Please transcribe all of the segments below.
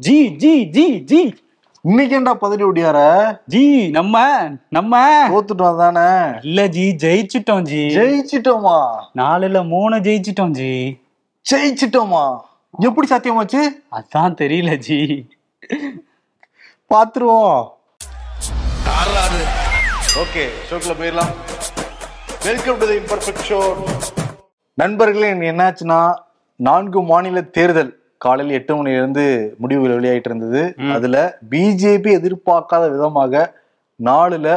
G G G G. இன்னைக்கு ஏன்டா பதறி ஓடியார? ஜி நம்ம நம்ம. தோத்துட்டோம் தானே இல்ல ஜி ஜெயிச்சிட்டோம் ஜி. ஜெயிச்சிட்டோமா? நாலுல மூணு ஜெயிச்சிட்டோம் ஜி. ஜெயிச்சிட்டோமா? எப்படி சாத்தியமாச்சு அதான் தெரியல ஜி. பாத்துருவோம். ஓகே ஷோக்குள்ள போயிடலாம். Welcome to the imperfect show நண்பர்களே என்னாச்சுன்னா நான்கு மாநில தேர்தல். காலையில் எட்டு மணில இருந்து முடிவுகள் வெளியாயிட்டு இருந்தது. அதுல பிஜேபி எதிர்பார்க்காத விதமாக நாலுல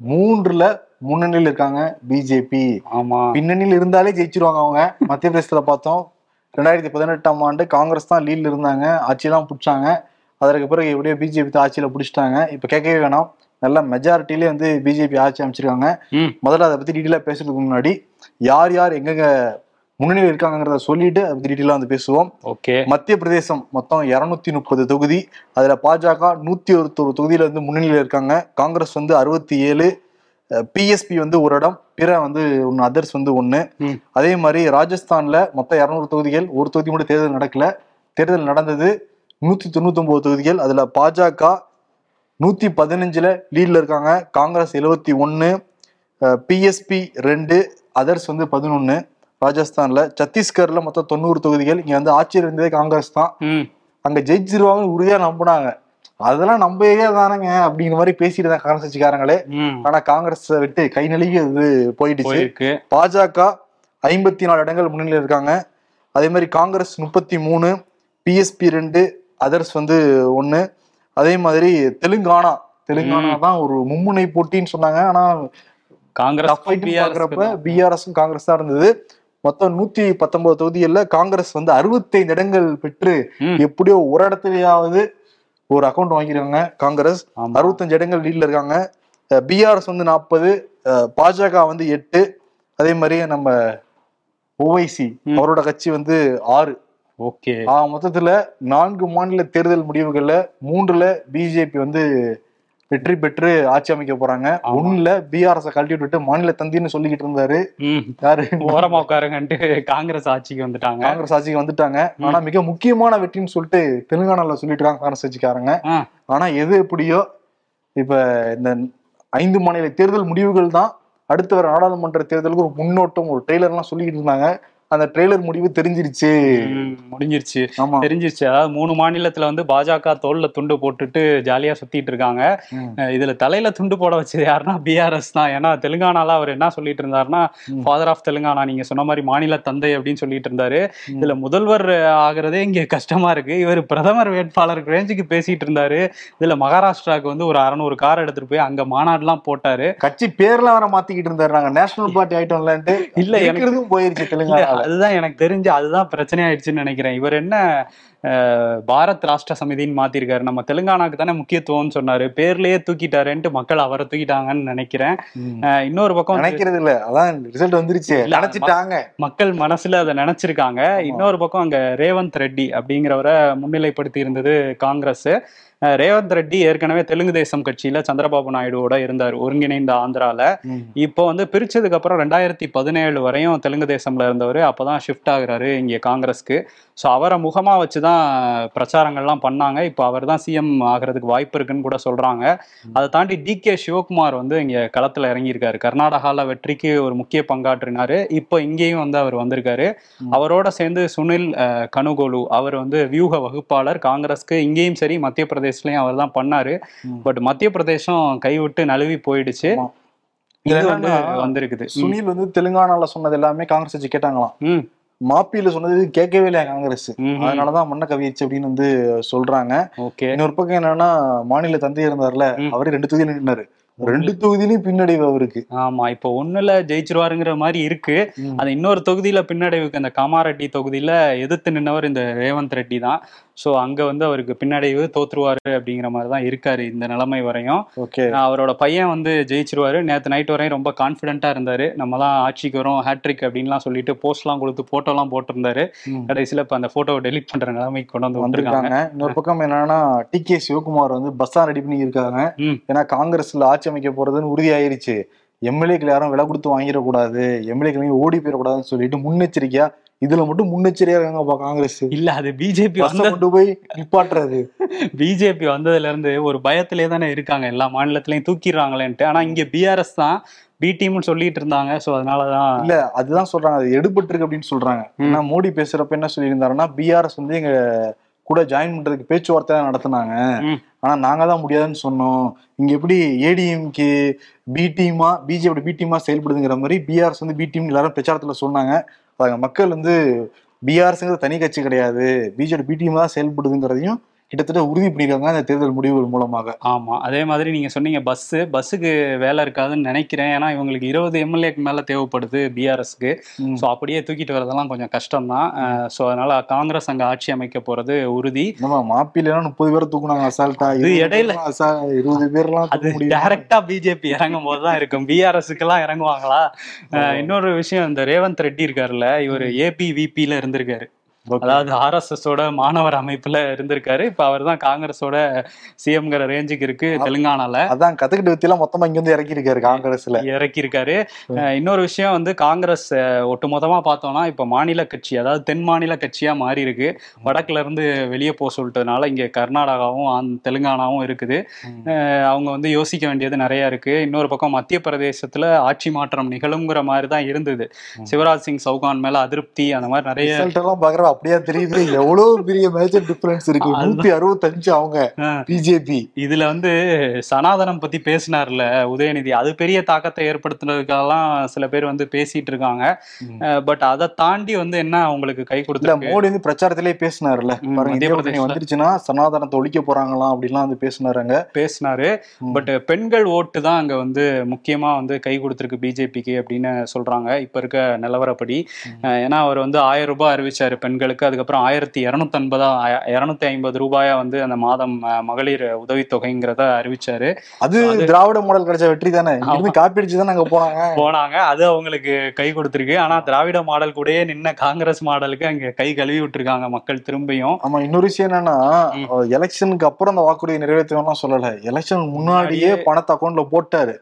மூன்றுல முன்னணியில் இருக்காங்க பிஜேபி. ஆமா. பின்னணியில் இருந்தாலே ஜெயிச்சிருவாங்க அவங்க. மத்திய பிரதேசத்துல பார்த்தோம் ரெண்டாயிரத்தி பதினெட்டாம் ஆண்டு காங்கிரஸ் தான் லீட்ல இருந்தாங்க. ஆட்சியெல்லாம் பிடிச்சாங்க. அதற்கு பிறகு எப்படியோ பிஜேபி தான் ஆட்சியில பிடிச்சிட்டாங்க. இப்ப கேட்கவே வேணாம். நல்ல மெஜாரிட்டிலே வந்து பிஜேபி ஆட்சி அமைச்சிருக்காங்க. முதல்ல அதை பத்தி டீட்டெயிலா பேசுறதுக்கு முன்னாடி யார் யார் எங்கெங்க முன்னணியில் இருக்காங்கிறத சொல்லிட்டு அதை பத்தி டீட்டெயிலா வந்து பேசுவோம். ஓகே. மத்திய பிரதேசம் மொத்தம் இருநூத்தி முப்பது தொகுதி. அதுல பாஜக நூத்தி ஒருத்தொரு தொகுதியில வந்து முன்னணியில இருக்காங்க. காங்கிரஸ் வந்து அறுபத்தி ஏழு பிஎஸ்பி வந்து ஒரு இடம் பிற வந்து ஒன்று அதர்ஸ் வந்து ஒன்று. அதே மாதிரி ராஜஸ்தான்ல மொத்தம் இரநூறு தொகுதிகள் ஒரு தொகுதி மட்டும் தேர்தல் நடக்கல. தேர்தல் நடந்தது நூத்தி தொண்ணூத்தி தொகுதிகள். அதுல பாஜக நூத்தி பதினஞ்சுல லீட்ல இருக்காங்க. காங்கிரஸ் எழுவத்தி ஒன்னு பிஎஸ்பி ரெண்டு அதர்ஸ் வந்து பதினொன்னு. ராஜஸ்தான்ல சத்தீஸ்கர்ல மொத்தம் தொண்ணூறு தொகுதிகள். இங்க வந்து ஆட்சியில் இருந்ததே காங்கிரஸ் தான். அங்க ஜெயிச்சிருவாங்கன்னு உறுதியா நம்பினாங்க. அதெல்லாம் ஏரியா தானங்க அப்படிங்கிற மாதிரி பேசிட்டு தான் காங்கிரஸ் கட்சிக்காரங்களே. ஆனா காங்கிரஸ் விட்டு கை நழுவி அது போயிடுச்சு. பாஜக ஐம்பத்தி நாலு இடங்கள் முன்னிலையில் இருக்காங்க. அதே மாதிரி காங்கிரஸ் முப்பத்தி மூணு பிஎஸ்பி ரெண்டு அதர்ஸ் வந்து ஒன்னு அதே மாதிரி தெலுங்கானா தெலுங்கானா தான் ஒரு மும்முனை போட்டின்னு சொன்னாங்க. ஆனா காங்கிரஸ் பிஆர்எஸும் காங்கிரஸ் தான் இருந்தது. மொத்தம் நூத்தி பத்தொன்பது தொகுதிகள்ல காங்கிரஸ் வந்து அறுபத்தைந்து இடங்கள் பெற்று. எப்படியோ ஒரு இடத்துலயாவது ஒரு அக்கௌண்ட் வாங்கிருக்காங்க காங்கிரஸ். அறுபத்தஞ்சு இடங்கள் லீட்ல இருக்காங்க பிஆர்எஸ் வந்து நாற்பது பாஜக வந்து எட்டு அதே மாதிரி நம்ம ஓவைசி. அவரோட கட்சி வந்து ஆறு ஓகே மொத்தத்துல நான்கு மாநில தேர்தல் முடிவுகள்ல மூன்றுல பிஜேபி வந்து வெற்றி பெற்று ஆட்சி அமைக்க போறாங்க. ஒண்ணுல பிஆர்எஸ் கழட்டி விட்டுட்டு மாநில தந்தின்னு சொல்லிக்கிட்டு இருந்தாரு. யாரு? ஓரமா உட்காருங்கன்ட்டு காங்கிரஸ் ஆட்சிக்கு வந்துட்டாங்க. காங்கிரஸ் ஆட்சிக்கு வந்துட்டாங்க. ஆனா மிக முக்கியமான வெற்றின்னு சொல்லிட்டு தெலுங்கானால சொல்லிட்டு இருக்காங்க காங்கிரஸ் கட்சிக்காரங்க ஆ, ஆனா எது எப்படியோ இப்ப இந்த ஐந்து மாநில தேர்தல் முடிவுகள் தான். அடுத்து வர நாடாளுமன்ற தேர்தலுக்கு ஒரு முன்னோட்டம் ஒரு ட்ரெய்லர் எல்லாம் சொல்லிக்கிட்டு இருந்தாங்க. அந்த ட்ரெய்லர் முடிவு தெரிஞ்சிருச்சு. முடிஞ்சிருச்சு. ஆமா. தெரிஞ்சிருச்சு. அதாவது மூணு மாநிலத்துல வந்து பாஜக தோல்ல துண்டு போட்டுட்டு ஜாலியா சுத்திட்டு இருக்காங்க. இதுல தலையில துண்டு போட வச்சது யாருன்னா பிஆர்எஸ் தான். ஏன்னா தெலுங்கானால அவர் என்ன சொல்லிட்டு இருந்தாருன்னா. ஃபாதர் ஆஃப் தெலுங்கானா நீங்க சொன்ன மாதிரி மாநில தந்தை அப்படின்னு சொல்லிட்டு இருந்தாரு. இதுல முதல்வர் ஆகுறதே இங்க கஷ்டமா இருக்கு. இவர் பிரதமர் வேட்பாளர் ரேஞ்சுக்கு பேசிட்டு இருந்தாரு. இதுல மகாராஷ்டிராவுக்கு வந்து ஒரு அறநூறு கார் எடுத்துட்டு போய் அங்க மாநாடுலாம் போட்டாரு. கட்சி பேர்ல வர மாத்திக்கிட்டு இருந்தாரு. நாங்க நேஷனல் பார்ட்டி ஆயிட்டோம்லன்ட்டு இல்ல, எனக்கு- போயிருச்சு இல்ல, தெலுங்கானால. அதுதான் எனக்கு தெரிஞ்சு அதுதான் பிரச்சனை ஆயிடுச்சுன்னு நினைக்கிறேன். இவர் என்ன பாரத் ராஷ்டிர சமிதின்னு மாத்திருக்காரு. நம்ம தெலுங்கானாக்கு தானே முக்கியத்துவம்னு சொன்னாரு. பேர்லயே தூக்கிட்டாருன்ட்டு மக்கள் அவரை தூக்கிட்டாங்கன்னு நினைக்கிறேன். இன்னொரு பக்கம் நினைக்கிறது இல்ல. அதான் ரிசல்ட் வந்துருச்சு. நினைச்சிட்டாங்க. மக்கள் மனசுல அதை நினைச்சிருக்காங்க. இன்னொரு பக்கம் அங்க ரேவந்த் ரெட்டி அப்படிங்கிறவரை முன்னிலைப்படுத்தி இருந்தது காங்கிரஸ். ரேவந்த் ரெட்டி ஏற்கனவே தெலுங்கு தேசம் கட்சியில சந்திரபாபு நாயுடுவோட இருந்தார் ஒருங்கிணைந்த ஆந்திரால. இப்போ வந்து பிரிச்சதுக்கு அப்புறம் ரெண்டாயிரத்தி பதினேழு வரையும் தெலுங்கு தேசம்ல இருந்தவர். அப்பதான் ஷிஃப்ட் ஆகுறாரு இங்க காங்கிரஸ்க்கு. ஸோ அவரை முகமா வச்சுதான் பிரச்சாரங்கள்லாம் பண்ணாங்க. இப்போ அவர் தான் சிஎம் ஆகிறதுக்கு வாய்ப்பு இருக்குன்னு கூட சொல்றாங்க. அதை தாண்டி டி கே சிவகுமார் வந்து இங்க களத்துல இறங்கியிருக்காரு. கர்நாடகால வெற்றிக்கு ஒரு முக்கிய பங்காற்றினாரு. இப்போ இங்கேயும் வந்து அவர் வந்திருக்காரு. அவரோட சேர்ந்து சுனில் கனுகோலு அவர் வந்து வியூக வகுப்பாளர். காங்கிரஸ்க்கு இங்கேயும் சரி மத்திய பிரதேசலயும் அவர் தான் பண்ணாரு. பட் மத்திய பிரதேசம் கைவிட்டு நழுவி போயிடுச்சு. இது வந்து வந்திருக்குது. சுனில் வந்து தெலுங்கானால சொன்னது எல்லாமே காங்கிரஸ் கட்சி கேட்டாங்களாம். மாப்பியில சொன்னது கேட்கவே இல்லையா காங்கிரஸ். அதனாலதான் மண்ண கவிச்சு அப்படின்னு வந்து சொல்றாங்க இன்னொரு பக்கம் என்னன்னா மாநில தந்தை இருந்தார்ல. அவரே ரெண்டு தொகுதியில நின்னாரு ரெண்டு தொகுதியிலயும் பின்னடைவு அவருக்கு. ஆமா இப்போ ஒண்ணுல ஜெயிச்சிருவாருங்கிற மாதிரி இருக்கு. அது இன்னொரு தொகுதியில பின்னடைவுக்கு அந்த காமாரெட்டி தொகுதியில எதிர்த்து நின்னவர் இந்த ரேவந்த் ரெட்டி தான். சோ அங்க வந்து அவருக்கு பின்னடைவு தோத்துருவாரு அப்படிங்கிற மாதிரி தான் இருக்காரு இந்த நிலைமை வரையும். அவரோட பையன் வந்து ஜெயிச்சிருவாரு. நேத்து நைட் வரையும் ரொம்ப கான்பிடென்ட்டா இருந்தாரு. நம்ம தான் ஆட்சிக்கு வரோம் ஹேட்ரிக் அப்படின்லாம் சொல்லிட்டு போஸ்ட்லாம் கொடுத்து போட்டோலாம் போட்டிருந்தாரு. ம். கடைசியில இப்ப அந்த போட்டோவை டெலிட் பண்ற நிலைமைக்கு கொண்டு வந்து வந்திருக்காங்க. இன்னொரு பக்கம் என்னன்னா டி கே சிவகுமார் வந்து பஸ்ஸா ரெடி பண்ணி இருக்காங்க. ஏன்னா காங்கிரஸ்ல ஆட்சி அமைக்க போறதுன்னு உறுதி ஆயிருச்சு எம்எல்ஏக்கள் யாரும் விலை கொடுத்து வாங்கிடக்கூடாது. எம்எல்ஏக்கள் ஓடி போயிடக்கூடாதுன்னு சொல்லிட்டு முன்னெச்சரிக்கையா இதுல மட்டும் முன்னெச்சரியா இருக்காங்கப்பா காங்கிரஸ். இல்ல அது பிஜேபி கொண்டு போய் நிப்பாட்டுறது. பிஜேபி வந்ததுல இருந்து ஒரு பயத்திலே தானே இருக்காங்க. எல்லா மாநிலத்திலயும் தூக்கிடுறாங்களேன்ட்டு. ஆனா இங்க பிஆர்எஸ் தான் பி டீம்னு சொல்லிட்டு இருந்தாங்க. சோ அதனாலதான் இல்ல அதுதான் சொல்றாங்க. அது எடுபட்டு இருக்கு அப்படின்னு சொல்றாங்க. ஏன்னா மோடி பேசுறப்ப என்ன சொல்லியிருந்தாருன்னா பிஆர்எஸ் வந்து எங்க கூட ஜாயின் பண்றதுக்கு பேச்சுவார்த்தை தான் நடத்துனாங்க. ஆனா நாங்க தான் முடியாதுன்னு சொன்னோம். இங்க எப்படி ஏடிஎம்கே பி டீமா பிஜேபி பி டீமா செயல்படுதுங்கிற மாதிரி பிஆர்எஸ் வந்து பி டீம் எல்லாரும் பிரச்சாரத்துல சொன்னாங்க. மக்கள் வந்து பிஆர்எஸ்ங்கிறது தனி கட்சி கிடையாது. பிஜேபி பி டீம் தான் செயல்படுதுங்கிறதையும் கிட்டத்தட்ட உறுதி பண்ணிருக்காங்க அந்த தேர்தல் முடிவுகள் மூலமாக. ஆமா அதே மாதிரி நீங்க சொன்னீங்க பஸ் பஸ்ஸுக்கு வேலை இருக்காதுன்னு நினைக்கிறேன். ஏன்னா இவங்களுக்கு இருபது எம்எல்ஏக்கு மேல தேவைப்படுது பிஆர்எஸ்க்கு. ஸோ அப்படியே தூக்கிட்டு வரதெல்லாம் கொஞ்சம் கஷ்டம் தான் ஸோ அதனால காங்கிரஸ் அங்க ஆட்சி அமைக்க போறது உறுதி. நம்ம மாப்பிலாம் முப்பது பேரை தூக்குனாங்க அசால்ட்டா அது இடையில- இருபது பேர்லாம் அது டைரக்டா பிஜேபி இறங்கும் போது தான் இருக்கும். பிஆர்எஸ்க்கு எல்லாம் இறங்குவாங்களா? இன்னொரு விஷயம் இந்த ரேவந்த் ரெட்டி இருக்காருல்ல இவர் ஏபி விபில இருந்திருக்காரு. அதாவது ஆர்எஸ்எஸ் ஓட மாணவர் அமைப்புல இருந்திருக்காரு. இப்ப அவர் தான் காங்கிரஸோட சிஎம்ங்கிற ரேஞ்சுக்கு இருக்கு தெலுங்கானால. அதான் கத்துக்கிட்ட வித்தியெல்லாம் மொத்தமா இங்க வந்து இறக்கி இருக்காரு காங்கிரஸ்ல இறக்கி இருக்காரு இன்னொரு விஷயம் வந்து காங்கிரஸ் ஒட்டுமொத்தமா பார்த்தோம்னா இப்ப மாநில கட்சி அதாவது தென் மாநில கட்சியா மாறி இருக்கு வடக்குல இருந்து வெளியே போக சொல்லிட்டதுனால இங்க கர்நாடகாவும் தெலுங்கானாவும் இருக்குது. அவங்க வந்து யோசிக்க வேண்டியது நிறைய இருக்கு. இன்னொரு பக்கம் மத்திய பிரதேசத்துல ஆட்சி மாற்றம் நிகழுங்கிற மாதிரி தான் இருந்தது சிவராஜ் சிங் சௌகான் மேல அதிருப்தி அந்த மாதிரி நிறைய அப்படியே தெரியுது. எவ்வளவு பெரிய மேஜர் டிஃபரன்ஸ் இருக்கு. நூத்தி அறுபத்தஞ்சு அவங்க பிஜேபி இதுல வந்து சனாதனம் பத்தி பேசினார்ல உதயநிதி. அது பெரிய தாக்கத்தை ஏற்படுத்துனதுக்கெல்லாம் சில பேர் வந்து பேசிட்டு இருக்காங்க. பட் அதை தாண்டி வந்து என்ன அவங்களுக்கு கை கொடுத்துருக்கு? மோடி வந்து பிரச்சாரத்திலே பிரதேசல. வந்துருச்சுன்னா சனாதனத்தை ஒழிக்க போறாங்களாம் அப்படின்லாம் வந்து பேசினாருங்க பேசினாரு. பட் பெண்கள் ஓட்டு தான் அங்க வந்து முக்கியமா வந்து கை கொடுத்துருக்கு பிஜேபிக்கு அப்படின்னு சொல்றாங்க. இப்ப இருக்க நிலவரப்படி. ஏன்னா அவர் வந்து ஆயிரம் ரூபாய் அறிவிச்சாரு பெண்களுக்கு அதுக்கப்புறம் ஆயிரத்தி இருநூத்தி ஐம்பதா இருநூத்தி ஐம்பது ரூபாயா வந்து அந்த மாதம் மகளிர் உதவித்தொகைங்கிறத அறிவிச்சாரு. அது திராவிட மாடல் கிடைச்ச வெற்றி தானே? இங்கிருந்து காப்பி அடிச்சு தானே அங்க போனாங்க? போனாங்க. அது அவங்களுக்கு கை கொடுத்துருக்கு. ஆனா திராவிட மாடல் கூடயே நின்ன காங்கிரஸ் மாடலுக்கு அங்க கை கழுவி விட்டுருக்காங்க மக்கள் திரும்பியும். ஆமா இன்னொரு விஷயம் என்னன்னா. எலெக்ஷனுக்கு அப்புறம் அந்த வாக்குறுதி நிறைவேற்றலாம் சொல்லல. எலெக்ஷன் முன்னாடியே பணத்தை அக்கௌண்ட்ல போட்டாரு.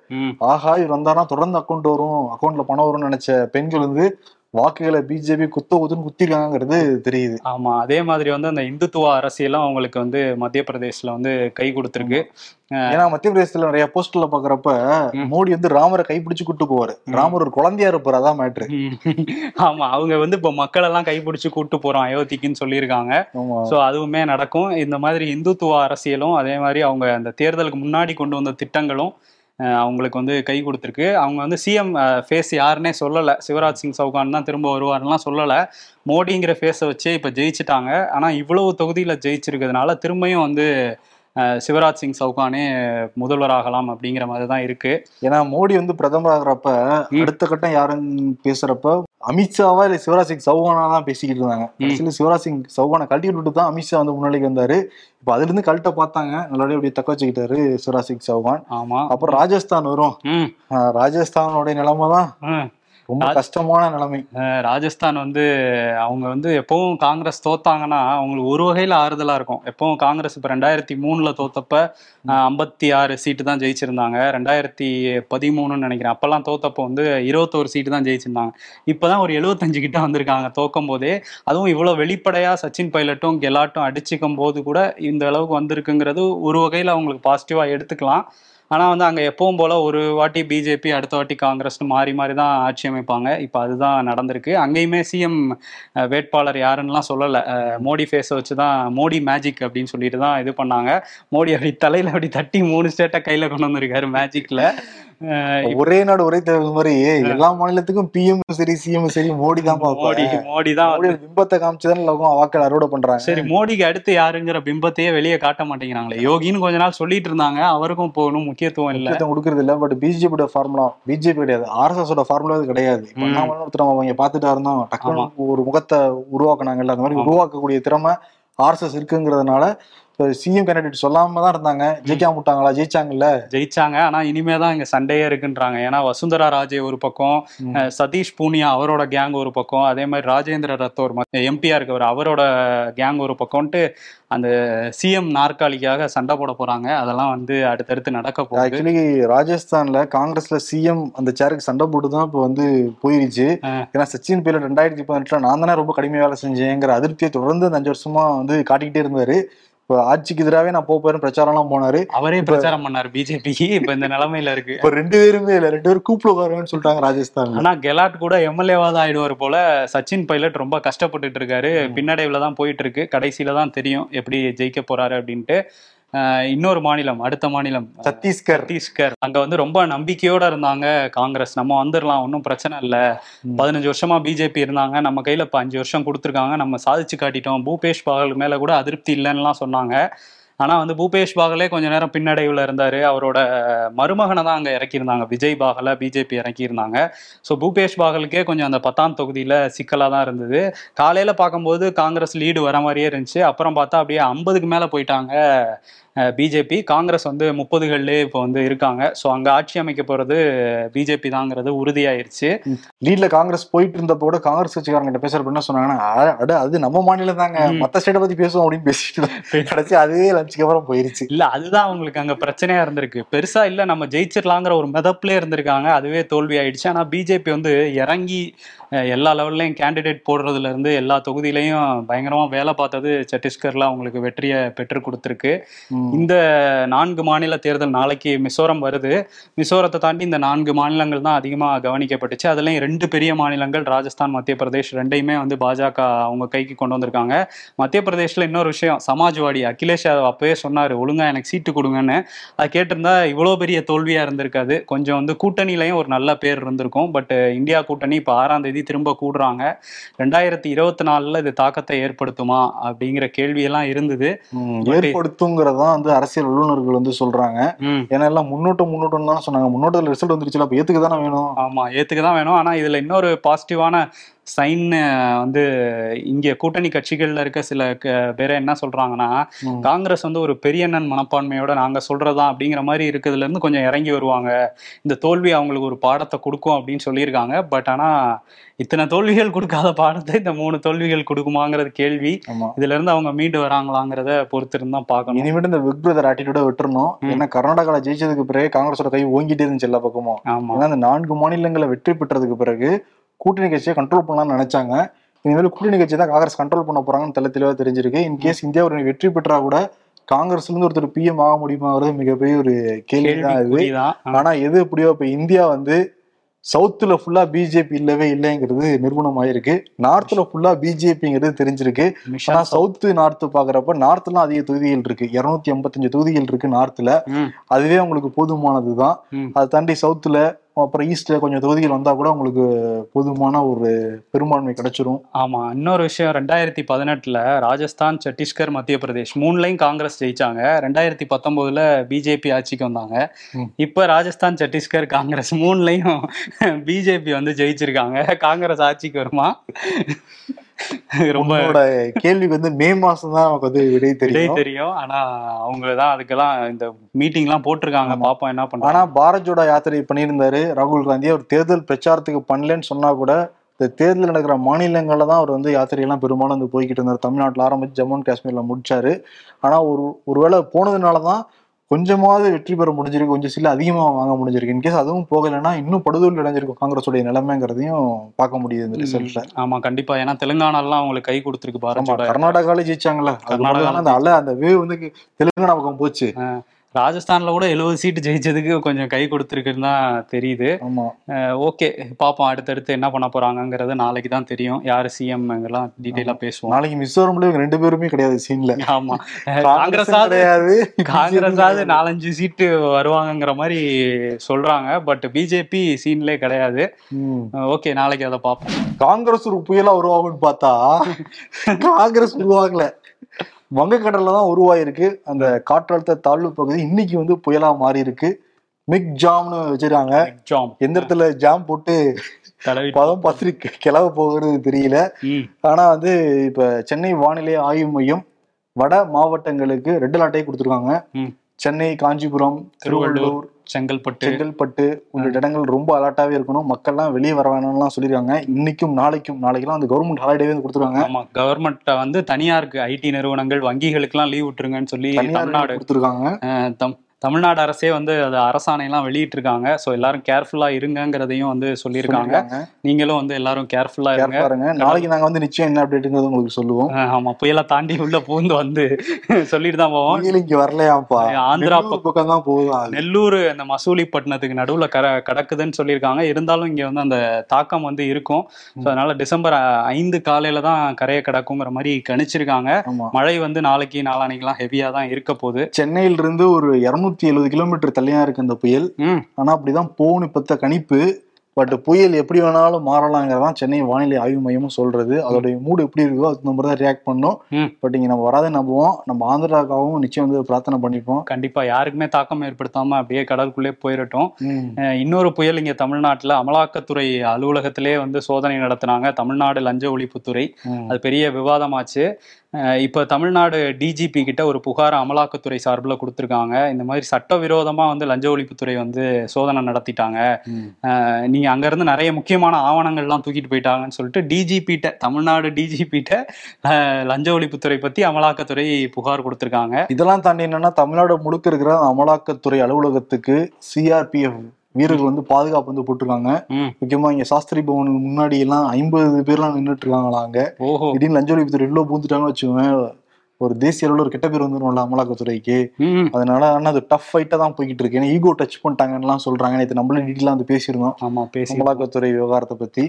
ஆஹா இவர் வந்தாருன்னா தொடர்ந்து அக்கௌண்ட் வரும். அக்கௌண்ட்ல பணம் வரும்னு நினைச்ச பெண்கள் வந்து வாக்குகளை பிஜேபி குத்த குத்துன்னு குத்திருக்காங்கிறது தெரியுது. ஆமா அதே மாதிரி வந்து அந்த இந்துத்துவ அரசியலும் அவங்களுக்கு வந்து மத்திய பிரதேஷ்ல வந்து கை கொடுத்துருக்கு. ஏன்னா மத்திய பிரதேசத்துல நிறைய போஸ்டர்ல பாக்குறப்ப. மோடி வந்து ராமரை கைப்பிடிச்சு கூட்டு போவாரு. ராமர் ஒரு குழந்தையா இருப்பாரு அதான் மேட்ரு. ஆமா அவங்க வந்து இப்ப மக்கள் எல்லாம் கைப்பிடிச்சு கூட்டு போறோம் அயோத்திக்குன்னு சொல்லியிருக்காங்க. சோ அதுவுமே நடக்கும். இந்த மாதிரி இந்துத்துவ அரசியலும் அதே மாதிரி அவங்க அந்த தேர்தலுக்கு முன்னாடி கொண்டு வந்த திட்டங்களும் அவங்களுக்கு வந்து கை கொடுத்துருக்கு. அவங்க வந்து சிஎம் ஃபேஸ் யாருன்னே சொல்லலை. சிவராஜ் சிங் சௌகான் தான் திரும்ப வருவாருலாம் சொல்லலை. மோடிங்கிற ஃபேஸை வச்சே இப்போ ஜெயிச்சிட்டாங்க. ஆனால் இவ்வளவு தொகுதியில் ஜெயிச்சிருக்கிறதுனால திரும்பியும் வந்து சிவராஜ் சிங் சௌகானே முதல்வராகலாம் அப்படிங்கிற மாதிரி தான் இருக்கு. ஏன்னா மோடி வந்து பிரதமர் ஆகுறப்ப. அடுத்த கட்டம் யாருன்னு பேசுறப்ப அமித்ஷாவா இல்ல சிவராஜ் சிங் சௌகானா தான் பேசிக்கிட்டு இருந்தாங்க. கடைசியில சிவராஜ் சிங் சௌகானை கழட்டி விட்டுட்டு தான் அமித்ஷா வந்து முன்னாடிக்கு வந்தாரு. இப்ப அதுல இருந்து கழட்ட பார்த்தாங்க. நல்லபடியா அப்படியே தக்க வச்சுக்கிட்டாரு சிவராஜ் சிங் சௌகான். ஆமா. அப்புறம் ராஜஸ்தான் வரும். ராஜஸ்தானோட நிலைமை தான். ரொம்ப கஷ்டமான நிலைமை. ராஜஸ்தான் வந்து அவங்க வந்து எப்பவும் காங்கிரஸ் தோத்தாங்கன்னா அவங்களுக்கு ஒரு வகையில ஆறுதலா இருக்கும். எப்பவும் காங்கிரஸ் இப்ப ரெண்டாயிரத்தி மூணுல தோத்தப்ப ஐம்பத்தி ஆறு சீட்டு தான் ஜெயிச்சிருந்தாங்க. ரெண்டாயிரத்தி பதிமூணுன்னு நினைக்கிறேன். அப்பெல்லாம் தோத்தப்போ வந்து இருபத்தோரு சீட்டு தான் ஜெயிச்சிருந்தாங்க. இப்பதான் ஒரு எழுபத்தஞ்சு கிட்ட வந்திருக்காங்க தோக்கும் போதே. அதுவும் இவ்வளவு வெளிப்படையா சச்சின் பைலட்டும் கெலாட்டும் அடிச்சுக்கும் போது கூட இந்த அளவுக்கு வந்திருக்குங்கிறது ஒரு வகையில அவங்களுக்கு பாசிட்டிவா எடுத்துக்கலாம். ஆனா வந்து அங்க எப்பவும் போல ஒரு வாட்டி பிஜேபி அடுத்த வாட்டி காங்கிரஸ்னு மாறி மாறி தான் ஆட்சி அமைப்பாங்க. இப்ப அதுதான் நடந்திருக்கு. அங்கேயுமே சிஎம் வேட்பாளர் யாருன்னுலாம் சொல்லல. மோடி ஃபேஸை வச்சு தான் மோடி மேஜிக் அப்படின்னு சொல்லிட்டு தான் இது பண்ணாங்க. மோடி அப்படி தலையில அப்படி தட்டி மூணு ஸ்டேட்டை கையில கொண்டு வந்திருக்காரு மேஜிக்ல ஒரே நாடு ஒரே தேர்தல் மாதிரி. எல்லா மாநிலத்துக்கும் பிஎம் சரி சிஎம் சரி மோடி தான் மோடி மோடி தான் பிம்பத்தை காமிச்சுதான் லோகம் வாக்கள் அறுவடை பண்றாங்க. சரி மோடிக்கு அடுத்து யாருங்கிற பிம்பத்தையே வெளியே காட்ட மாட்டேங்கிறாங்களே. யோகின்னு கொஞ்ச நாள் சொல்லிட்டு இருந்தாங்க. அவருக்கும் போகணும் முக்கியத்துவம் இல்ல. கொடுக்கறது இல்ல. பட் பிஜேபியோட ஃபார்முலா பிஜேபி கிடையாது. ஆர்எஸ்எஸ் ஓட ஃபார்முலா கிடையாது. ம். அண்ணாமலை ஒருத்தர் அவங்க பார்த்துட்டா இருந்தோம் டக்குனு ஒரு முகத்தை உருவாக்குனாங்கல்ல. அந்த மாதிரி உருவாக்கக்கூடிய திறமை ஆர்எஸ்எஸ் இருக்குங்கிறதுனால சிஎம் கேண்டிடேட் சொல்லாம தான் இருந்தாங்க. ஜெயிக்காம விட்டாங்களா? ஜெயிச்சாங்கல்ல? ஜெயிச்சாங்க. ஆனா இனிமே தான் இங்க சண்டையே இருக்குன்றாங்க. ஏன்னா வசுந்தரா ராஜே ஒரு பக்கம் சதீஷ் பூனியா அவரோட கேங் ஒரு பக்கம் அதே மாதிரி ராஜேந்திர ரத்தோர் எம்பியா இருக்கவர் அவரோட கேங் ஒரு பக்கம்ட்டு அந்த சிஎம் நாற்காலிக்காக சண்டை போட போறாங்க. அதெல்லாம் வந்து அடுத்தடுத்து நடக்க போகுது. ஆக்சுவலி ராஜஸ்தான்ல காங்கிரஸ்ல சிஎம் அந்த சேருக்கு சண்டை போட்டு தான் இப்போ வந்து போயிருச்சு. ஏன்னா சச்சின் பைலட் ரெண்டாயிரத்தி பதினெட்டுல நான் தானே ரொம்ப கடுமையா வேலை செஞ்சேங்கிற அதிருப்தியை தொடர்ந்து அந்த அஞ்சு வருஷமா வந்து காட்டிக்கிட்டே இருந்தாரு. இப்போ ஆட்சிக்கு எதிராகவே நான் போக போறேன்னு பிரச்சாரம்லாம் போனாரு. அவரே பிரச்சாரம் பண்ணாரு பிஜேபிக்கு இப்ப இந்த நிலைமையில இருக்கு. இப்போ ரெண்டு பேருமே இல்ல ரெண்டு பேரும் கூப்பிட உட்காருவேன்னு சொல்லிட்டாங்க ராஜஸ்தான்ல. ஆனா கெலாட் கூட எம்எல்ஏவா தான் ஆயிடுவார் போல. சச்சின் பைலட் ரொம்ப கஷ்டப்பட்டுட்டு இருக்காரு. பின்னடைவுல தான் போயிட்டு இருக்கு. கடைசியில தான் தெரியும் எப்படி ஜெயிக்க போறாரு அப்படின்ட்டு. இன்னொரு மாநிலம் அடுத்த மாநிலம் சத்தீஸ்கர். சத்தீஸ்கர். அங்க வந்து ரொம்ப நம்பிக்கையோட இருந்தாங்க காங்கிரஸ். நம்ம வந்துடலாம் ஒன்றும் பிரச்சனை இல்ல. பதினஞ்சு வருஷமா பிஜேபி இருந்தாங்க. நம்ம கையில இப்ப அஞ்சு வருஷம் கொடுத்துருக்காங்க. நம்ம சாதிச்சு காட்டிட்டோம். பூபேஷ் பாகல் மேல கூட அதிருப்தி இல்லைன்னுலாம் சொன்னாங்க. ஆனா வந்து பூபேஷ் பாகலே கொஞ்ச நேரம் பின்னடைவுல இருந்தாரு. அவரோட மருமகனை தான் அங்க இறக்கியிருந்தாங்க. விஜய் பாகலை பிஜேபி இறக்கியிருந்தாங்க. ஸோ பூபேஷ் பாகலுக்கே கொஞ்சம் அந்த பத்தாம் தொகுதியில சிக்கலா தான் இருந்தது. காலையில பார்க்கும்போது காங்கிரஸ் லீடு வர மாதிரியே இருந்துச்சு. அப்புறம் பார்த்தா அப்படியே ஐம்பதுக்கு மேல போயிட்டாங்க பிஜேபி காங்கிரஸ் வந்து முப்பதுகள்லேயே இப்போ வந்து இருக்காங்க. ஸோ அங்கே ஆட்சி அமைக்க போகிறது பிஜேபி தாங்கிறது உறுதியாயிருச்சு. லீட்ல காங்கிரஸ் போயிட்டு இருந்தப்போ கூட காங்கிரஸ் கட்சிக்காரங்க கிட்ட பேசுறப்ப என்ன சொன்னாங்கன்னா "அட, அட அது நம்ம மாநிலம் தாங்க ம். மத்த ஸ்டேட்டை பத்தி பேசுவோம் அப்படின்னு பேசிட்டு. கடைசி அதுவே லஞ்சுக்கு அப்புறம் போயிருச்சு. இல்ல அதுதான் அவங்களுக்கு அங்க பிரச்சனையா இருந்திருக்கு. பெருசா இல்ல நம்ம ஜெயிச்சிடலாங்கிற ஒரு மிதப்புல இருந்திருக்காங்க. அதுவே தோல்வி ஆயிடுச்சு. ஆனா பிஜேபி வந்து இறங்கி எல்லா லெவல்லையும் கேண்டிடேட் போடுறதுல இருந்து எல்லா தொகுதியிலையும் பயங்கரமா வேலை பார்த்தது சத்தீஸ்கர்ல அவங்களுக்கு வெற்றியை பெற்று கொடுத்துருக்கு. இந்த நான்கு மாநில தேர்தல் நாளைக்கு மிசோரம் வருது. மிசோரத்தை தாண்டி இந்த நான்கு மாநிலங்கள் தான் அதிகமாக கவனிக்கப்பட்டுச்சு. அதுலயும் ரெண்டு பெரிய மாநிலங்கள் ராஜஸ்தான் மத்திய பிரதேஷ் ரெண்டையுமே வந்து பாஜக அவங்க கைக்கு கொண்டு வந்திருக்காங்க. மத்திய பிரதேஷ்ல இன்னொரு விஷயம் சமாஜ்வாடி அகிலேஷ் யாதவ் அப்பவே சொன்னாரு ஒழுங்கா எனக்கு சீட்டு கொடுங்கன்னு. அது கேட்டிருந்தா இவ்வளோ பெரிய தோல்வியா இருந்திருக்காது. கொஞ்சம் வந்து கூட்டணியிலையும் ஒரு நல்ல பேர் இருந்திருக்கும். பட் இந்தியா கூட்டணி இப்போ ஆறாம் தேதி திரும்ப கூடுறாங்க. ரெண்டாயிரத்தி இருபத்தி நாலுல இது தாக்கத்தை ஏற்படுத்துமா அப்படிங்கிற கேள்வியெல்லாம் இருந்தது. ஏற்படுத்துங்கிறதான் வந்து அரசியல் வல்லுநர்கள் வந்து சொல்றாங்க. ஏன்னா எல்லாம் முன்னோட்டம் முன்னோட்டம் தான் சொன்னாங்க. முன்னோட்டத்துல ரிசல்ட் வந்துருச்சுல அப்ப ஏத்துக்கு தானே வேணும்? ஆமா ஏத்துக்க தான் வேணும். ஆனா இதுல இன்னொரு பாசிட்டிவான சைன் வந்து இங்க கூட்டணி கட்சிகள்ல இருக்க சில பேரை என்ன சொல்றாங்கன்னா. காங்கிரஸ் வந்து ஒரு பெரியண்ணன் மனப்பான்மையோட நாங்க சொல்றதா அப்படிங்கிற மாதிரி இருக்கிறதுல இருந்து கொஞ்சம் இறங்கி வருவாங்க. இந்த தோல்வி அவங்களுக்கு ஒரு பாடத்தை கொடுக்கும் அப்படின்னு சொல்லியிருக்காங்க. பட் ஆனா இத்தனை தோல்விகள் கொடுக்காத பாடத்தை இந்த மூணு தோல்விகள் கொடுக்குமாங்கிறது கேள்வி. இதுல இருந்து அவங்க மீண்டு வராங்களாங்கிறத பொறுத்திருந்து தான் பார்க்கணும். இனிமேட்டு இந்த பிக் பிரதர் ஆட்டிடியூட விட்டுறணும். ஏன்னா கர்நாடகால ஜெயிச்சதுக்கு பிறகு காங்கிரஸோட கை ஓங்கிட்டே இருந்துச்சு எல்லா பக்கமும். ஆமா. அந்த நான்கு மாநிலங்களை வெற்றி பெற்றதுக்கு பிறகு கூட்டணி கட்சியை கண்ட்ரோல் பண்ணலாம்னு நினைச்சாங்க. இனிமேல் கூட்டணி கட்சி தான் காங்கிரஸ் கண்ட்ரோல் பண்ண போறாங்கன்னு தெள்ள தெளிவா தெரிஞ்சிருக்கு. இன்கேஸ் இந்தியா ஒரு வெற்றி பெற்றா கூட காங்கிரஸ்ல இருந்து ஒருத்தர் பிஎம் ஆக முடியுமாங்கிறது மிகப்பெரிய ஒரு கேள்வி தான் இது. ஆனா எது எப்படியோ இப்ப இந்தியா வந்து சவுத்துல ஃபுல்லா பிஜேபி இல்லவே இல்லைங்கிறது நிரூபணமாயிருக்கு நார்த்ல ஃபுல்லா பிஜேபிங்கிறது தெரிஞ்சிருக்கு. ஆனா மிஷன் சவுத்து நார்த் பாக்குறப்ப நார்த்லாம் அதிக தொகுதிகள் இருக்கு. இருநூத்தி எண்பத்தஞ்சு தொகுதிகள் இருக்கு நார்த்ல அதுவே உங்களுக்கு போதுமானதுதான். ம். அதை தாண்டி சவுத்துல அப்புறம் ஈஸ்ட்ல கொஞ்சம் தொகுதிகள் வந்தா கூட உங்களுக்கு போதுமான ஒரு பெரும்பான்மை கிடைச்சிரும். ஆமா இன்னொரு விஷயம் ரெண்டாயிரத்தி பதினெட்டுல ராஜஸ்தான் சத்தீஸ்கர் மத்திய பிரதேஷ் மூணுலையும் காங்கிரஸ் ஜெயிச்சாங்க. ரெண்டாயிரத்தி பத்தொன்பதுல பிஜேபி ஆட்சிக்கு வந்தாங்க. இப்ப ராஜஸ்தான் சத்தீஸ்கர் காங்கிரஸ் மூணுலையும் பிஜேபி வந்து ஜெயிச்சிருக்காங்க. காங்கிரஸ் ஆட்சிக்கு வருமா? ரொம்ப கேள்விக்கு வந்து மே மாசம் தான் நமக்கு வந்து விடை தெரியும். தெரியும். ஆனா அவங்க தான் அதுக்கெல்லாம் இந்த மீட்டிங் எல்லாம் போட்டிருக்காங்க. பாப்போம் என்ன ஆனா பண்றாங்க பாரத் ஜோடோ யாத்திரை பண்ணியிருந்தாரு ராகுல் காந்தி. அவர் தேர்தல் பிரச்சாரத்துக்கு பண்ணலன்னு சொன்னா கூட இந்த தேர்தல் நடக்கிற மாநிலங்கள்ல தான் அவர் வந்து யாத்திரையெல்லாம் பெரும்பாலும் வந்து போய்கிட்டு இருந்தார். தமிழ்நாட்டுல ஆரம்பிச்சு ஜம்மு அண்ட் காஷ்மீர்ல முடிச்சாரு. ஆனா ஒரு ஒருவேளை போனதுனால தான் கொஞ்சமாவது வெற்றி பெற முடிஞ்சிருக்கு கொஞ்சம் சில அதிகமா வாங்க முடிஞ்சிருக்கு. இன்கேஸ் அதுவும் போகலைன்னா இன்னும் படுதோல்வி அடைஞ்சிருக்கும் காங்கிரஸுடைய நிலைமைங்கிறதையும் பார்க்க முடியுது இந்த ரிசல்ட்ல ஆமா கண்டிப்பா. ஏன்னா தெலுங்கானாலாம் அவங்களுக்கு கை கொடுத்துருக்கு பாரத் கர்நாடகாவிலே கர்நாடகால கர்நாடகா அந்த அலை அந்த வேவ் வந்து தெலுங்கானா பக்கம் போச்சு. ராஜஸ்தான்ல கூட எழுபது சீட்டு ஜெயிச்சதுக்கு கொஞ்சம் கை கொடுத்துருக்குன்னு தான் தெரியுது. ஓகே பார்ப்போம் அடுத்தடுத்து என்ன பண்ண போறாங்கங்கிறது நாளைக்கு தான் தெரியும். யாரு சிஎம் இதெல்லாம் டீட்டெயிலா பேசுவோம். நாளைக்கு மிசோரம்ல இவங்க ரெண்டு பேருமே கிடையாது சீன்ல ஆமா. காங்கிரஸாவது கிடையாது. காங்கிரஸாவது நாலஞ்சு சீட்டு வருவாங்கங்கிற மாதிரி சொல்றாங்க. பட் பிஜேபி சீன்லே கிடையாது. ஓகே நாளைக்கு அதை பார்ப்போம் காங்கிரஸ் ஒரு புயலா உருவாகும்னு பார்த்தா காங்கிரஸ் உருவாகல. வங்கக்கடல்ல தான் உருவாயிருக்கு. அந்த காற்றழுத்த தாழ்வு பகுதி இன்னைக்கு வந்து புயலா மாறி இருக்கு மிக் ஜாம்னு வச்சிருக்காங்க. எந்த இடத்துல ஜாம் போட்டு பதம் பார்த்துட்டு கிளம்ப போகிறது தெரியல. ஆனா வந்து இப்ப சென்னை வானிலை ஆய்வு மையம் வட மாவட்டங்களுக்கு ரெட் அலர்ட்டே கொடுத்துருக்காங்க. சென்னை காஞ்சிபுரம் திருவள்ளூர் செங்கல்பட்டு. செங்கல்பட்டு உள்ளிட்ட இடங்கள் ரொம்ப அலர்ட்டாவே இருக்கணும். மக்கள்லாம் வெளியே வர வேணாம்லாம் சொல்லியிருக்காங்க இன்னைக்கும் நாளைக்கும் நாளைக்கெல்லாம் அந்த கவர்மெண்ட் ஹாலிடேவே வந்து கொடுத்துருக்காங்க ஆமா கவர்மெண்ட் வந்து தனியாருக்கு ஐடி நிறுவனங்கள் வங்கிகளுக்கெல்லாம் லீவ் விட்டுருங்கன்னு சொல்லி தமிழ்நாடு கொடுத்துருக்காங்க. தமிழ்நாடு அரசே வந்து அது அரசாணையெல்லாம் வெளியிட்டிருக்காங்க. ஸோ எல்லாரும் கேர்ஃபுல்லா இருங்கங்கிறதையும் வந்து சொல்லியிருக்காங்க. நீங்களும் வந்து எல்லாரும் கேர்ஃபுல்லா இருங்க. நாளைக்கு நாங்க வந்து நிச்சயம் என்ன அப்டேட்டுங்கிறது உங்களுக்கு சொல்லுவோம். ஆமா. புயலை தாண்டி உள்ள பூந்து வந்து சொல்லிட்டு தான் போவோம். இங்க வரலையாப்பா. ஆந்திரா பக்கம் தான் போகுதா அது. நெல்லூர் இந்த மசூலிப்பட்டினத்துக்கு நடுவுல கர கடக்குதுன்னு சொல்லியிருக்காங்க. இருந்தாலும் இங்க வந்து அந்த தாக்கம் வந்து இருக்கும். ஸோ அதனால டிசம்பர் ஐந்து காலையில தான் கரையை கடக்குங்கிற மாதிரி கணிச்சிருக்காங்க. மழை வந்து நாளைக்கு நாளானைக்கெல்லாம் ஹெவியா தான் இருக்க போகுது. சென்னையில இருந்து ஒரு இருநூத்தி எழுபது கிலோமீட்டர் தள்ளியா இருக்கு இந்த புயல். ஆனா அப்படிதான் போகணும் இப்பத்த கணிப்பு. பட் புயல் எப்படி வேணாலும் மாறலாங்கிறதான் சென்னை வானிலை ஆய்வு மையமும் சொல்றது. அதோடைய மூடு எப்படி இருக்கோ அதுக்கு நம்ம தான் ரியாக்ட் பண்ணோம். பட் இங்க நம்ம வராத நம்புவோம். நம்ம ஆந்திராக்காவும் நிச்சயம் வந்து பிரார்த்தனை பண்ணிப்போம். கண்டிப்பா யாருக்குமே தாக்கம் ஏற்படுத்தாம அப்படியே கடலுக்குள்ளே போயிடட்டும் இன்னொரு புயல் இங்க தமிழ்நாட்டுல அமலாக்கத்துறை அலுவலகத்திலே வந்து சோதனை நடத்தினாங்க. தமிழ்நாடு லஞ்ச ஒழிப்புத்துறை. அது பெரிய விவாதமாச்சு. இப்ப தமிழ்நாடு டிஜிபி கிட்ட ஒரு புகார் அமலாக்கத்துறை சார்பில் கொடுத்துருக்காங்க. இந்த மாதிரி சட்டவிரோதமா வந்து லஞ்ச ஒழிப்புத்துறை வந்து சோதனை நடத்திட்டாங்க. ம். அஹ் நீங்க அங்க இருந்து நிறைய முக்கியமான ஆவணங்கள்லாம் தூக்கிட்டு போயிட்டாங்கன்னு சொல்லிட்டு டிஜிபிட்ட தமிழ்நாடு டிஜிபிட்ட லஞ்ச ஒழிப்புத்துறை பத்தி அமலாக்கத்துறை புகார் கொடுத்துருக்காங்க. இதெல்லாம் தாண்டி என்னன்னா தமிழ்நாடு முழுக்க இருக்கிற அமலாக்கத்துறை அலுவலகத்துக்கு சிஆர்பிஎஃப் வீரர்கள் வந்து பாதுகாப்பு வந்து போட்டிருக்காங்க. முக்கியமா இங்க சாஸ்திரி பவனுக்கு முன்னாடி எல்லாம் ஐம்பது பேர்லாம் நின்றுட்டு இருக்காங்களா அங்க திடீர்னு லஞ்ச ஒழிப்புத்துறை உள்ள பூந்துட்டாங்கன்னு வச்சுக்கோங்க ஒரு தேசிய அளவுல ஒரு கெட்ட பேர் வந்துரும்ல அமலாக்கத்துறைக்கு. அதனால ஆனா அது டஃப் ஃபைட்டா தான் போய்கிட்டு இருக்கு. ஏன்னா ஈகோ டச் பண்ணிட்டாங்கன்னு சொல்றாங்க. நேற்று நம்மளே டீட்டெயிலாக வந்து பேசியிருந்தோம். ஆமா பேசி அமலாக்கத்துறை விவகாரத்தை பத்தி.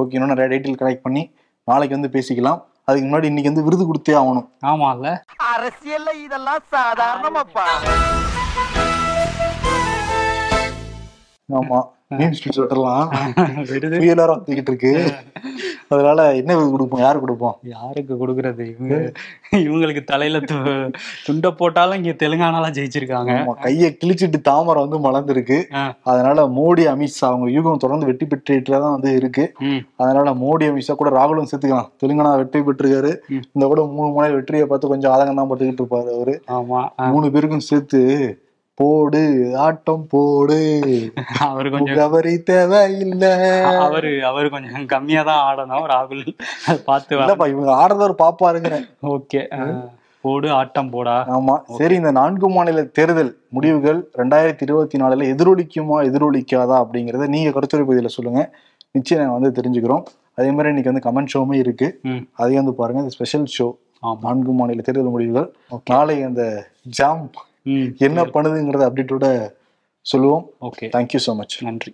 ஓகே இன்னும் நிறைய டீட்டெயில் கனெக்ட் பண்ணி நாளைக்கு வந்து பேசிக்கலாம். அதுக்கு முன்னாடி இன்னைக்கு வந்து விருது கொடுத்தே ஆகணும். ஆமால அரசியல்ல இதெல்லாம் சாதாரணமாப்பா. ஆமா மீம் ஸ்ட்ரீட் விட்டுறலாம் விருது புயலாரம் வந்துகிட்டு இருக்கு. அதனால என்ன கொடுப்போம்? யாரு கொடுப்போம்? யாருக்கு கொடுக்கறது? இவங்க இவங்களுக்கு தலையில துண்டை போட்டாலும் இங்க தெலுங்கானாலாம் ஜெயிச்சிருக்காங்க. கையை கிழிச்சிட்டு தாமரை வந்து மலர்ந்துருக்கு. அதனால மோடி அமித்ஷா அவங்க யூகம் தொடர்ந்து வெற்றி பெற்றுட்டு தான் வந்து இருக்கு. அதனால மோடி அமித்ஷா கூட ராகுலும் சேர்த்துக்கலாம். தெலுங்கானா வெற்றி பெற்றிருக்காரு. இந்த கூட மூணு முறை வெற்றியை பார்த்து கொஞ்சம் ஆதங்கம் தான் பட்டுக்கிட்டு இருப்பாரு அவரு. ஆமா. மூணு பேருக்கும் சேர்த்து போடு ஆட்டம் போடு. அவரு கொஞ்சம் முகவரி தேவையில்லை. அவரு அவரு கொஞ்சம் கம்மியா தான் ஆடணும் ராகுல். பார்த்து இல்லப்பா இவங்க ஆடுறத பாப்பாருங்கிறேன் ஓகே போடு ஆட்டம் போடா. ஆமா. சரி இந்த நான்கு மாநில தேர்தல் முடிவுகள் ரெண்டாயிரத்தி இருபத்தி நாலுல எதிரொலிக்குமா எதிரொலிக்காதா அப்படிங்கறத நீங்க கருத்துரை பகுதியில சொல்லுங்க. நிச்சயம் நாங்க வந்து தெரிஞ்சுக்கிறோம். அதே மாதிரி இன்னைக்கு வந்து கமெண்ட் ஷோவுமே இருக்கு. அதையும் வந்து பாருங்க ஸ்பெஷல் ஷோ நான்கு மாநில தேர்தல் முடிவுகள். நாளை அந்த ஜாம் என்ன பண்ணுதுங்கிறத அப்டேட்டோட சொல்லுவோம். ஓகே தேங்க்யூ ஸோ மச் நன்றி.